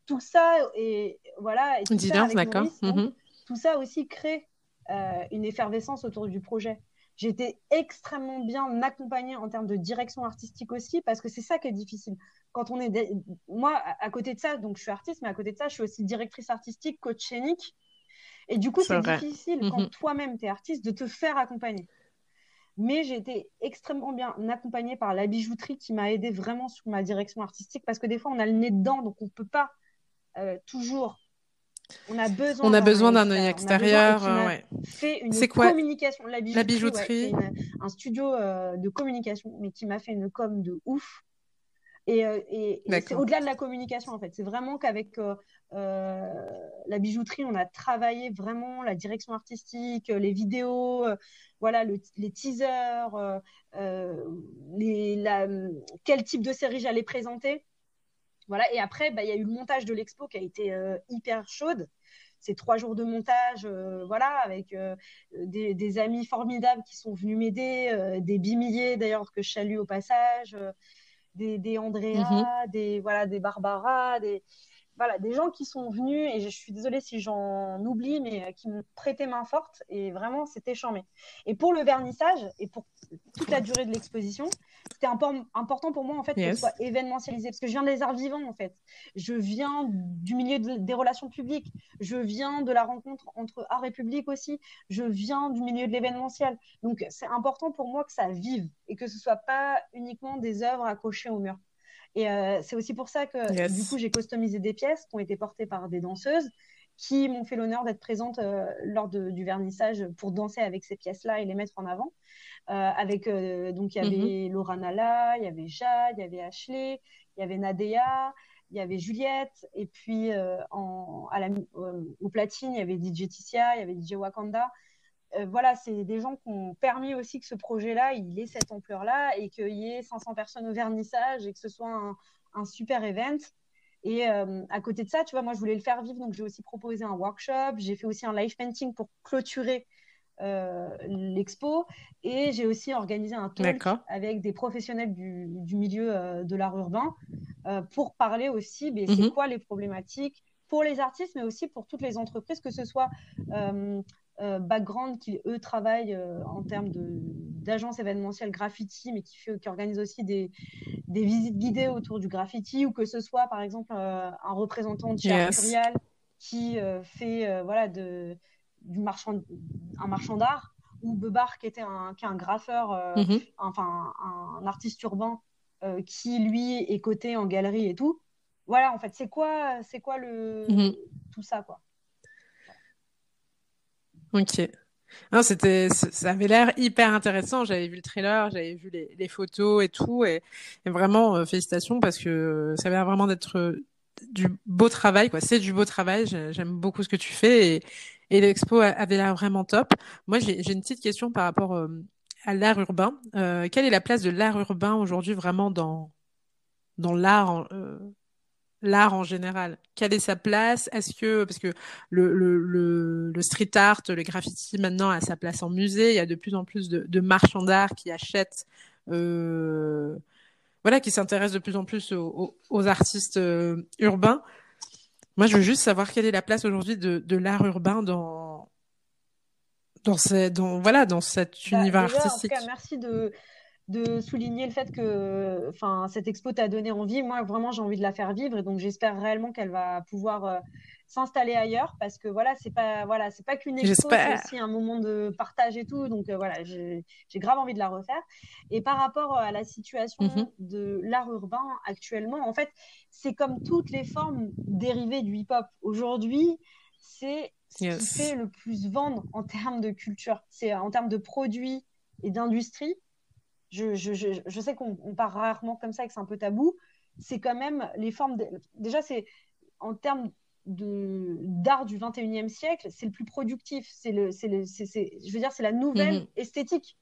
Tout ça, et voilà. Et Dealers, d'accord. Mhm. Tout ça aussi crée euh, une effervescence autour du projet. J'ai été extrêmement bien accompagnée en termes de direction artistique aussi, parce que c'est ça qui est difficile. Quand on est, moi, à côté de ça, donc je suis artiste, mais à côté de ça, je suis aussi directrice artistique, coach scénique. Et du coup, c'est difficile quand mhm. toi-même, tu es artiste, de te faire accompagner. Mais j'ai été extrêmement bien accompagnée par la bijouterie qui m'a aidée vraiment sur ma direction artistique parce que des fois, on a le nez dedans, donc on ne peut pas euh, toujours on a besoin, on a besoin d'un œil extérieur. Fait une quoi communication. La bijouterie. un studio euh, de communication, mais qui m'a fait une com de ouf. Et, euh, c'est au-delà de la communication en fait. C'est vraiment qu'avec euh, la bijouterie, on a travaillé vraiment la direction artistique, les vidéos, voilà, les teasers, quel type de série j'allais présenter. Voilà. Et après, bah, il y a eu le montage de l'expo qui a été euh, hyper chaude. C'est trois jours de montage, euh, voilà, avec euh, des, amis formidables qui sont venus m'aider, des bimilliers d'ailleurs que je salue au passage, des, des Andrea, mhm. des voilà, des Barbara, des voilà, des gens qui sont venus, et je suis désolée si j'en oublie, mais qui m'ont prêté main forte, et vraiment, c'était charmé. Et pour le vernissage, et pour toute la durée de l'exposition, c'était important pour moi en fait que ce soit événementialisé parce que je viens des arts vivants en fait. Je viens du milieu des relations publiques, je viens de la rencontre entre art et public aussi, je viens du milieu de l'événementiel. Donc c'est important pour moi que ça vive et que ce soit pas uniquement des œuvres accrochées au mur. Et euh, c'est aussi pour ça que du coup j'ai customisé des pièces qui ont été portées par des danseuses qui m'ont fait l'honneur d'être présente lors du vernissage pour danser avec ces pièces-là et les mettre en avant. avec donc il y avait mm-hmm. Laura Nala, il y avait Jade, il y avait Ashley, il y avait Nadea, il y avait Juliette, et puis en, à la, au platine, il y avait DJ Ticia, il y avait DJ Wakanda. Euh, voilà, c'est des gens qui ont permis aussi que ce projet-là, il ait cette ampleur-là et qu'il y ait 500 personnes au vernissage et que ce soit un, super event. Et euh, à côté de ça, tu vois, moi, je voulais le faire vivre, donc j'ai aussi proposé un workshop. J'ai fait aussi un live painting pour clôturer euh, l'expo. Et j'ai aussi organisé un talk avec des professionnels du, milieu de l'art urbain pour parler aussi, mais c'est mhm. quoi les problématiques pour les artistes, mais aussi pour toutes les entreprises, que ce soit background qui, eux, travaillent euh, en termes d'agence événementielle graffiti, mais qui, fait, qui organise aussi des, des, visites guidées autour du graffiti, ou que ce soit, par exemple, euh, un représentant de chez qui fait voilà, de, du marchand, un marchand d'art, ou Bebar qui était un, qui est un graffeur, mm-hmm. enfin un, artiste urbain qui, lui, est coté en galerie et tout. Voilà, en fait, c'est quoi, c'est quoi le, mm-hmm. tout ça, quoi. Ok. Non, c'était, ça avait l'air hyper intéressant. J'avais vu le trailer, j'avais vu les, photos et tout, et, vraiment euh, félicitations parce que ça avait l'air vraiment d'être euh, du beau travail, quoi. C'est du beau travail. J'aime beaucoup ce que tu fais et, l'expo avait l'air vraiment top. Moi, j'ai une petite question par rapport euh, à l'art urbain. quelle est la place de l'art urbain aujourd'hui vraiment dans dans l'art l'art en général Quelle est sa place? Est-ce que parce que le, le, le, street art, le graffiti maintenant a sa place en musée. Il y a de plus en plus de, de marchands d'art qui achètent, euh, voilà, qui s'intéressent de plus en plus aux, aux, artistes euh, urbains. Moi, je veux juste savoir quelle est la place aujourd'hui de, de l'art urbain dans dans, ces, dans voilà dans cet bah, univers artistique. En tout cas, merci de de souligner le fait que enfin, cette expo t'a donné envie. Moi, vraiment, j'ai envie de la faire vivre et donc j'espère réellement qu'elle va pouvoir euh, s'installer ailleurs parce que voilà, c'est pas voilà, c'est pas qu'une expo, c'est aussi un moment de partage et tout. Donc euh, voilà, j'ai grave envie de la refaire. Et par rapport à la situation mm-hmm. de l'art urbain actuellement, en fait, c'est comme toutes les formes dérivées du hip-hop. Aujourd'hui, c'est ce qui fait le plus vendre en termes de culture. C'est en termes de produits et d'industrie je, sais qu'on part rarement comme ça et que c'est un peu tabou. C'est quand même les formes. Déjà, c'est en termes d'art du 21e siècle, c'est le plus productif. C'est le, le je veux dire, c'est la nouvelle mhm. esthétique.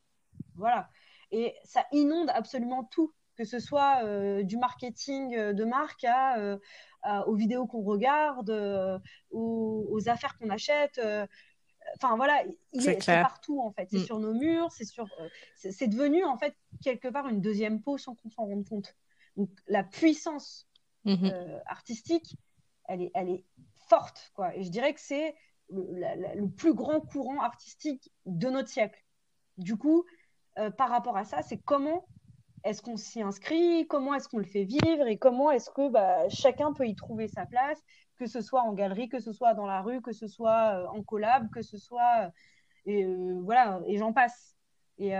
Voilà. Et ça inonde absolument tout, que ce soit euh, du marketing euh, de marque euh, aux vidéos qu'on regarde, aux, aux, affaires qu'on achète. Enfin voilà, il est, partout en fait. C'est mm. sur nos murs, c'est sur, euh, c'est devenu en fait quelque part une deuxième peau sans qu'on s'en rende compte. Donc la puissance mm-hmm. euh, artistique, elle est, elle est forte quoi. Et je dirais que c'est le, plus grand courant artistique de notre siècle. Du coup, euh, par rapport à ça, c'est comment est-ce qu'on s'y inscrit, comment est-ce qu'on le fait vivre et comment est-ce que bah, chacun peut y trouver sa place, que ce soit en galerie, que ce soit dans la rue, que ce soit euh, en collab, que ce soit. Euh, et, euh, voilà, et j'en passe. Et,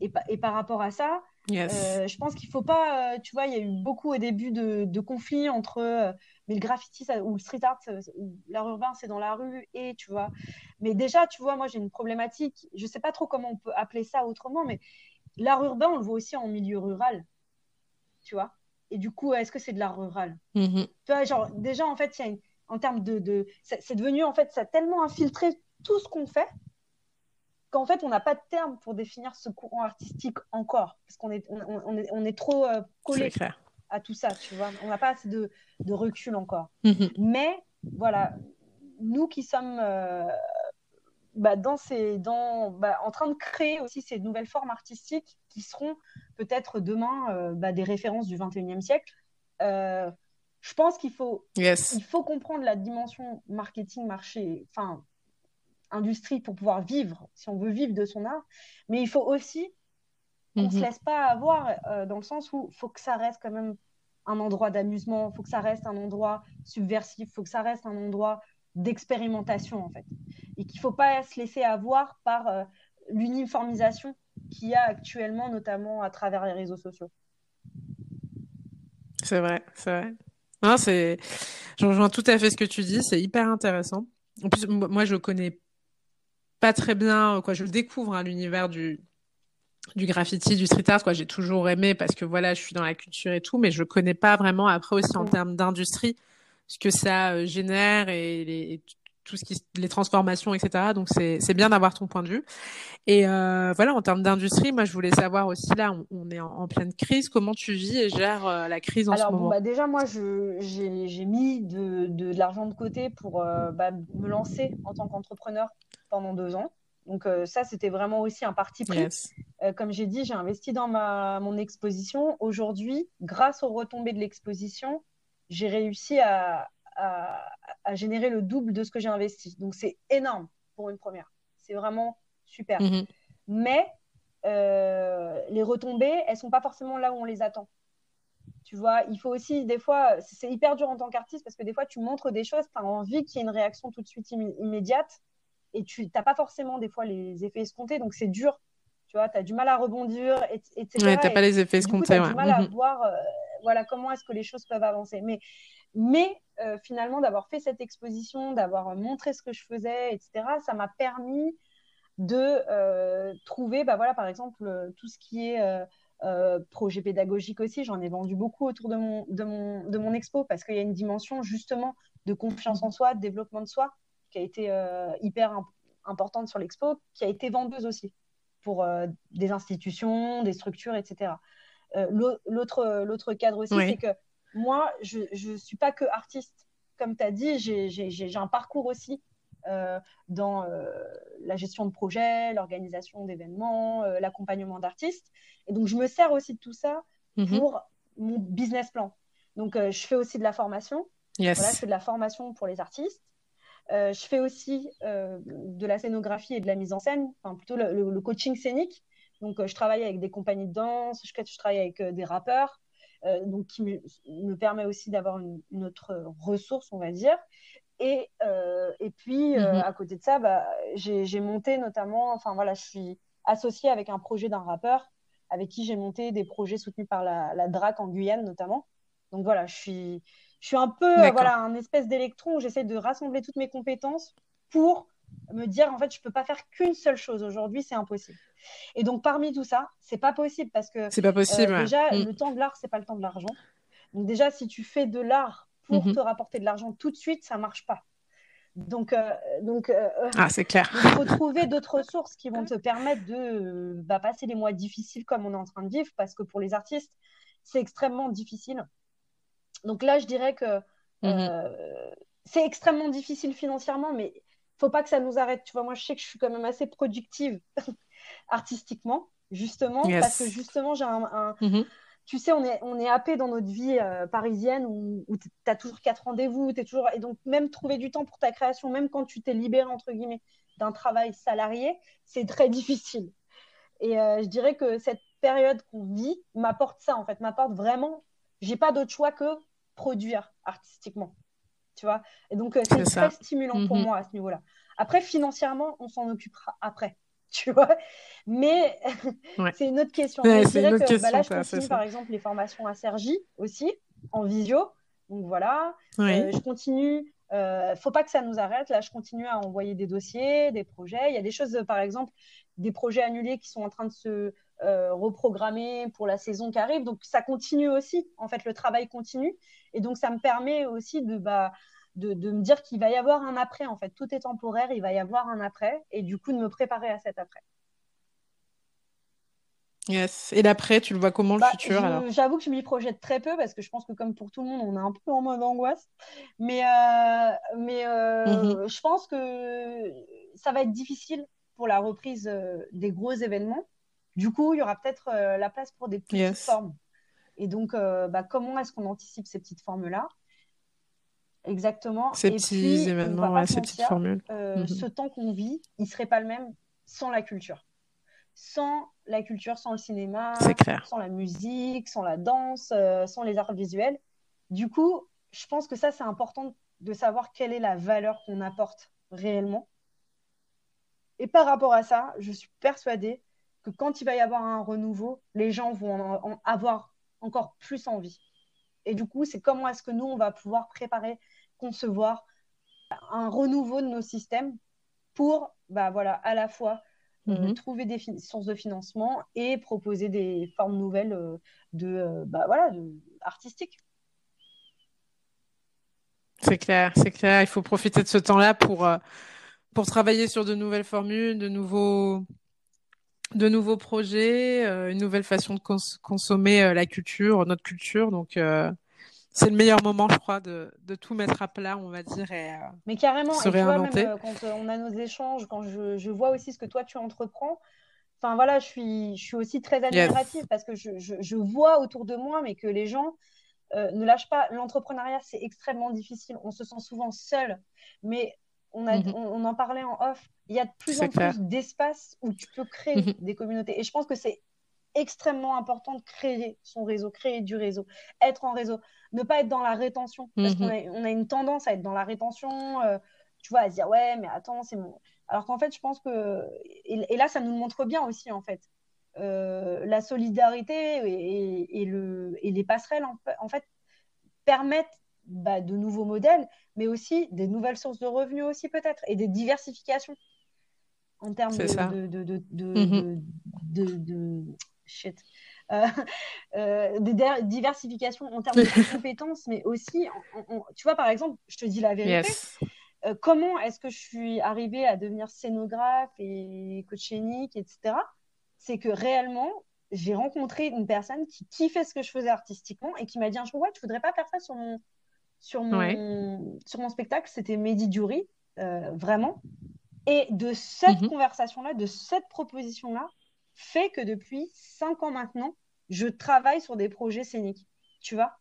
et, par rapport à ça, je pense qu'il ne faut pas. tu vois, il y a eu beaucoup au début de, conflits entre. mais le graffiti ou le street art, l'art urbain, c'est dans la rue, et tu vois. Mais déjà, tu vois, moi, j'ai une problématique. Je ne sais pas trop comment on peut appeler ça autrement, mais l'art urbain, on le voit aussi en milieu rural. Tu vois et du coup, est-ce que c'est de l'art rural? Mm-hmm. Tu vois, genre, déjà, en fait, y a en termes de. de... C'est devenu, en fait, ça a tellement infiltré tout ce qu'on fait qu'en fait, on n'a pas de terme pour définir ce courant artistique encore. Parce qu'on est, on, est, on est trop euh, collé à tout ça, tu vois. On n'a pas assez de, de recul encore. Mm-hmm. Mais, voilà, nous qui sommes. Euh, bah, dans ces, dans, bah, en train de créer aussi ces nouvelles formes artistiques qui seront peut-être demain euh, bah, des références du 21e siècle. Euh, je pense qu'il faut, il faut comprendre la dimension marketing, marché, enfin, industrie pour pouvoir vivre, si on veut vivre de son art. Mais il faut aussi qu'on ne se mhm. laisse pas avoir euh, dans le sens où il faut que ça reste quand même un endroit d'amusement, il faut que ça reste un endroit subversif, il faut que ça reste un endroit d'expérimentation en fait. Et qu'il ne faut pas se laisser avoir par euh, l'uniformisation qu'il y a actuellement, notamment à travers les réseaux sociaux. C'est vrai, c'est vrai. Non, c'est Je rejoins tout à fait ce que tu dis, c'est hyper intéressant. En plus, moi, je connais pas très bien, quoi. Je découvre hein, l'univers du, du graffiti, du street art, quoi. J'ai toujours aimé parce que voilà, je suis dans la culture et tout, mais je connais pas vraiment après aussi en termes d'industrie ce que ça euh, génère et, les, tout ce qui, les transformations, etc. Donc c'est c'est bien d'avoir ton point de vue. Et euh, voilà, en termes d'industrie, moi je voulais savoir aussi là, on, est en, pleine crise. Comment tu vis et gères euh, la crise en ce moment? bah déjà moi j'ai mis de, de, de l'argent de côté pour euh, bah, me lancer en tant qu'entrepreneur pendant deux ans. Donc ça, c'était vraiment aussi un parti pris. comme j'ai dit, j'ai investi dans ma, mon exposition. Aujourd'hui, grâce aux retombées de l'exposition, j'ai réussi à, à, générer le double de ce que j'ai investi. Donc c'est énorme pour une première. C'est vraiment super. Mhm. Mais euh, les retombées, elles sont pas forcément là où on les attend. Tu vois, il faut aussi, des fois, c'est hyper dur en tant qu'artiste parce que des fois, tu montres des choses, tu as envie qu'il y ait une réaction tout de suite immédiate et tu n'as pas forcément des fois les effets escomptés, donc c'est dur. Tu vois, tu as du mal à rebondir, etc. Ouais, tu n'as pas les effets escomptés. Tu as du mal à mhm. voir euh, voilà, comment est-ce que les choses peuvent avancer. Mais mais euh, finalement, d'avoir fait cette exposition, d'avoir montré ce que je faisais, etc., ça m'a permis de euh, trouver, bah, voilà, par exemple, euh, tout ce qui est projet pédagogique aussi. J'en ai vendu beaucoup autour de mon, de mon, de mon expo parce qu'il y a une dimension justement de confiance en soi, de développement de soi qui a été hyper importante sur l'expo, qui a été vendeuse aussi pour des institutions, des structures, etc. L'autre cadre aussi, c'est que moi, je ne suis pas que artiste. Comme tu as dit, j'ai un parcours aussi euh, dans euh, la gestion de projets, l'organisation d'événements, euh, l'accompagnement d'artistes. Et donc, je me sers aussi de tout ça mhm. pour mon business plan. Donc, je fais aussi de la formation. Voilà, je fais de la formation pour les artistes. je fais aussi de la scénographie et de la mise en scène, enfin plutôt le, coaching scénique. Donc, je travaille avec des compagnies de danse, je, je travaille avec des rappeurs, donc qui me, permet aussi d'avoir une, autre ressource, on va dire. Et, euh, et puis, euh, mhm. à côté de ça, bah, j'ai monté notamment, enfin voilà, je suis associée avec un projet d'un rappeur avec qui j'ai monté des projets soutenus par la, la DRAC en Guyane notamment. Donc voilà, je suis, je suis un peu voilà, un espèce d'électron où j'essaie de rassembler toutes mes compétences pour me dire en fait je peux pas faire qu'une seule chose. Aujourd'hui c'est impossible. Et donc parmi tout ça c'est pas possible parce que c'est pas possible euh, déjà mm. le temps de l'art c'est pas le temps de l'argent. Donc déjà si tu fais de l'art pour mm-hmm. te rapporter de l'argent tout de suite ça marche pas. Donc euh, donc euh, ah c'est clair. il faut trouver d'autres ressources qui vont te permettre de bah, passer les mois difficiles comme on est en train de vivre parce que pour les artistes c'est extrêmement difficile. Donc là je dirais que mm-hmm. c'est extrêmement difficile financièrement mais faut pas que ça nous arrête. Tu vois, moi, je sais que je suis quand même assez productive artistiquement, justement, parce que justement, j'ai un. Mm-hmm. Tu sais, on est, on est happé dans notre vie euh, parisienne où, tu as toujours quatre rendez-vous, es toujours... et donc même trouver du temps pour ta création, même quand tu t'es libéré, entre guillemets, d'un travail salarié, c'est très difficile. Et euh, je dirais que cette période qu'on vit m'apporte ça, en fait, m'apporte vraiment, j'ai pas d'autre choix que produire artistiquement tu vois. Et donc, euh, c'est très stimulant pour mhm. moi à ce niveau-là. Après, financièrement, on s'en occupera après, tu vois. Mais c'est une autre question. je dirais que bah, là, je continue, par exemple, les formations à Sergi aussi, en visio. Donc voilà, euh, je continue. Euh, faut pas que ça nous arrête. Là, je continue à envoyer des dossiers, des projets. Il y a des choses, par exemple, des projets annulés qui sont en train de se euh, reprogrammer pour la saison qui arrive. Donc ça continue aussi, en fait, le travail continue. Et donc ça me permet aussi de, bah, de, me dire qu'il va y avoir un après, en fait. Tout est temporaire, il va y avoir un après, et du coup de me préparer à cet après. Yes. Et l'après, tu le vois comment le bah, futur J'avoue que je m'y projette très peu parce que je pense que comme pour tout le monde, on est un peu en mode angoisse. Mais, euh, mais euh, mm-hmm. je pense que ça va être difficile pour la reprise des gros événements. Du coup, il y aura peut-être euh, la place pour des petites formes. Et donc, euh, bah, comment est-ce qu'on anticipe ces petites formes-là? Exactement. Ces petits événements, ces petites formules. Euh, mhm. Ce temps qu'on vit, il ne serait pas le même sans la culture. Sans la culture, sans le cinéma, sans la musique, sans la danse, sans les arts visuels. Du coup, je pense que ça, c'est important de savoir quelle est la valeur qu'on apporte réellement. Et par rapport à ça, je suis persuadée que quand il va y avoir un renouveau, les gens vont en, avoir encore plus envie. Et du coup, c'est comment est-ce que nous, on va pouvoir préparer concevoir un renouveau de nos systèmes pour bah, voilà, à la fois euh, mhm. trouver des sources de financement et proposer des formes nouvelles euh, de, euh, bah, voilà, de, artistiques. C'est clair, c'est clair. Il faut profiter de ce temps-là pour, pour travailler sur de nouvelles formules, de nouveaux, de nouveaux projets, une nouvelle façon de consommer la culture, notre culture. Donc, c'est le meilleur moment, je crois, de, de, tout mettre à plat, on va dire, et euh, Mais carrément, se et tu vois, même euh, quand euh, on a nos échanges, quand je, je, vois aussi ce que toi tu entreprends, enfin voilà, je suis, je suis aussi très admirative parce que je, je, je, vois autour de moi, mais que les gens ne lâchent pas. L'entrepreneuriat, c'est extrêmement difficile. On se sent souvent seul, mais on, a, mm-hmm. on, en parlait en off. Il y a de plus en plus d'espace où tu peux créer mm-hmm. des communautés. Et je pense que c'est extrêmement important de créer son réseau, créer du réseau, être en réseau, ne pas être dans la rétention. Parce qu'on a, on a, une tendance à être dans la rétention, euh, tu vois, à se dire ouais, mais attends, c'est mon. Alors qu'en fait, je pense que. Et, là, ça nous montre bien aussi, en fait. Euh, la solidarité et, et, le, et les passerelles, en fait, permettent bah, de nouveaux modèles, mais aussi des nouvelles sources de revenus aussi peut-être, et des diversifications en termes de, de, de, de, mhm. shit. Euh, euh, des diversifications en termes de compétences, mais aussi, tu vois, par exemple, je te dis la vérité. Euh, comment est-ce que je suis arrivée à devenir scénographe et coach scénique, etc. C'est que réellement, j'ai rencontré une personne qui kiffait ce que je faisais artistiquement et qui m'a dit un jour ouais tu voudrais pas faire ça sur mon sur mon sur mon spectacle c'était Mehdi Diouri vraiment et de cette mhm. conversation là de cette proposition là fait que depuis cinq ans maintenant, je travaille sur des projets scéniques, tu vois,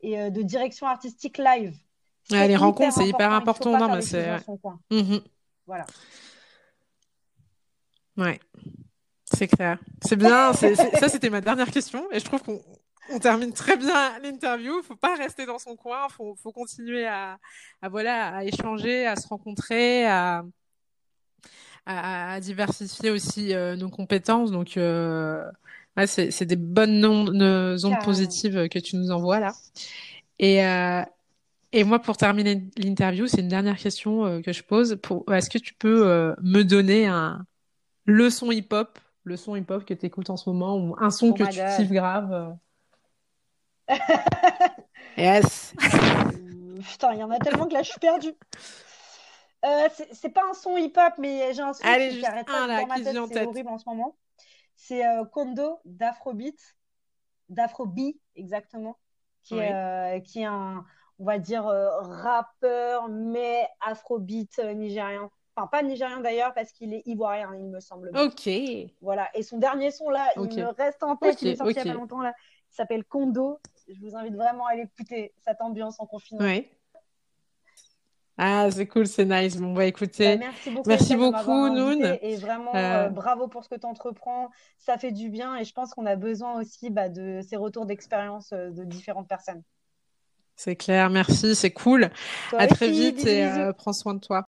et euh, de direction artistique live. les rencontres, c'est hyper important. Non, mais c'est. Mhm. Voilà. Ouais, c'est clair. C'est bien. ça, c'était ma dernière question. Et je trouve qu'on termine très bien l'interview. Il faut pas rester dans son coin. Il faut, faut, continuer à, à, voilà, à échanger, à se rencontrer, à, à, diversifier aussi euh, nos compétences. Donc, euh, c'est des bonnes ondes positives que tu nous envoies là. Et, euh, et moi, pour terminer l'interview, c'est une dernière question que je pose. Est-ce que tu peux me donner un leçon hip-hop, le son hip-hop que tu écoutes en ce moment, ou un son oh que tu kiffes grave Yes. Putain, il y en a tellement que là, je suis perdue. Euh, c'est pas un son hip-hop, mais j'ai un son qui arrête pas dans ma tête. C'est horrible en ce moment. C'est euh, Kondo d'Afrobeat, d'Afrobeat exactement, qui, est, euh, qui est un, on va dire, rappeur, mais Afrobeat nigérien. Enfin, pas nigérien d'ailleurs, parce qu'il est ivoirien, il me semble. Ok. Voilà. Et son dernier son là, il me reste en tête, il est sorti il y a pas longtemps là. Il s'appelle Kondo. Je vous invite vraiment à l'écouter, cette ambiance en confinement. Ouais. Ah, c'est cool, c'est nice. Bon, bah écoutez, bah, merci beaucoup, merci beaucoup Noun. Et vraiment, euh, euh, bravo pour ce que tu entreprends. Ça fait du bien et je pense qu'on a besoin aussi bah, de ces retours d'expérience euh, de différentes personnes. C'est clair, merci, c'est cool. à très vite et prends soin de toi.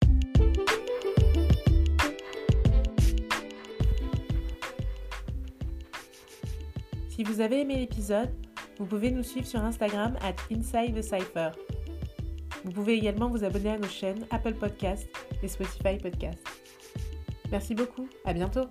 Si vous avez aimé l'épisode, vous pouvez nous suivre sur Instagram at Inside the. Vous pouvez également vous abonner à nos chaînes Apple Podcast et Spotify Podcast. Merci beaucoup, à bientôt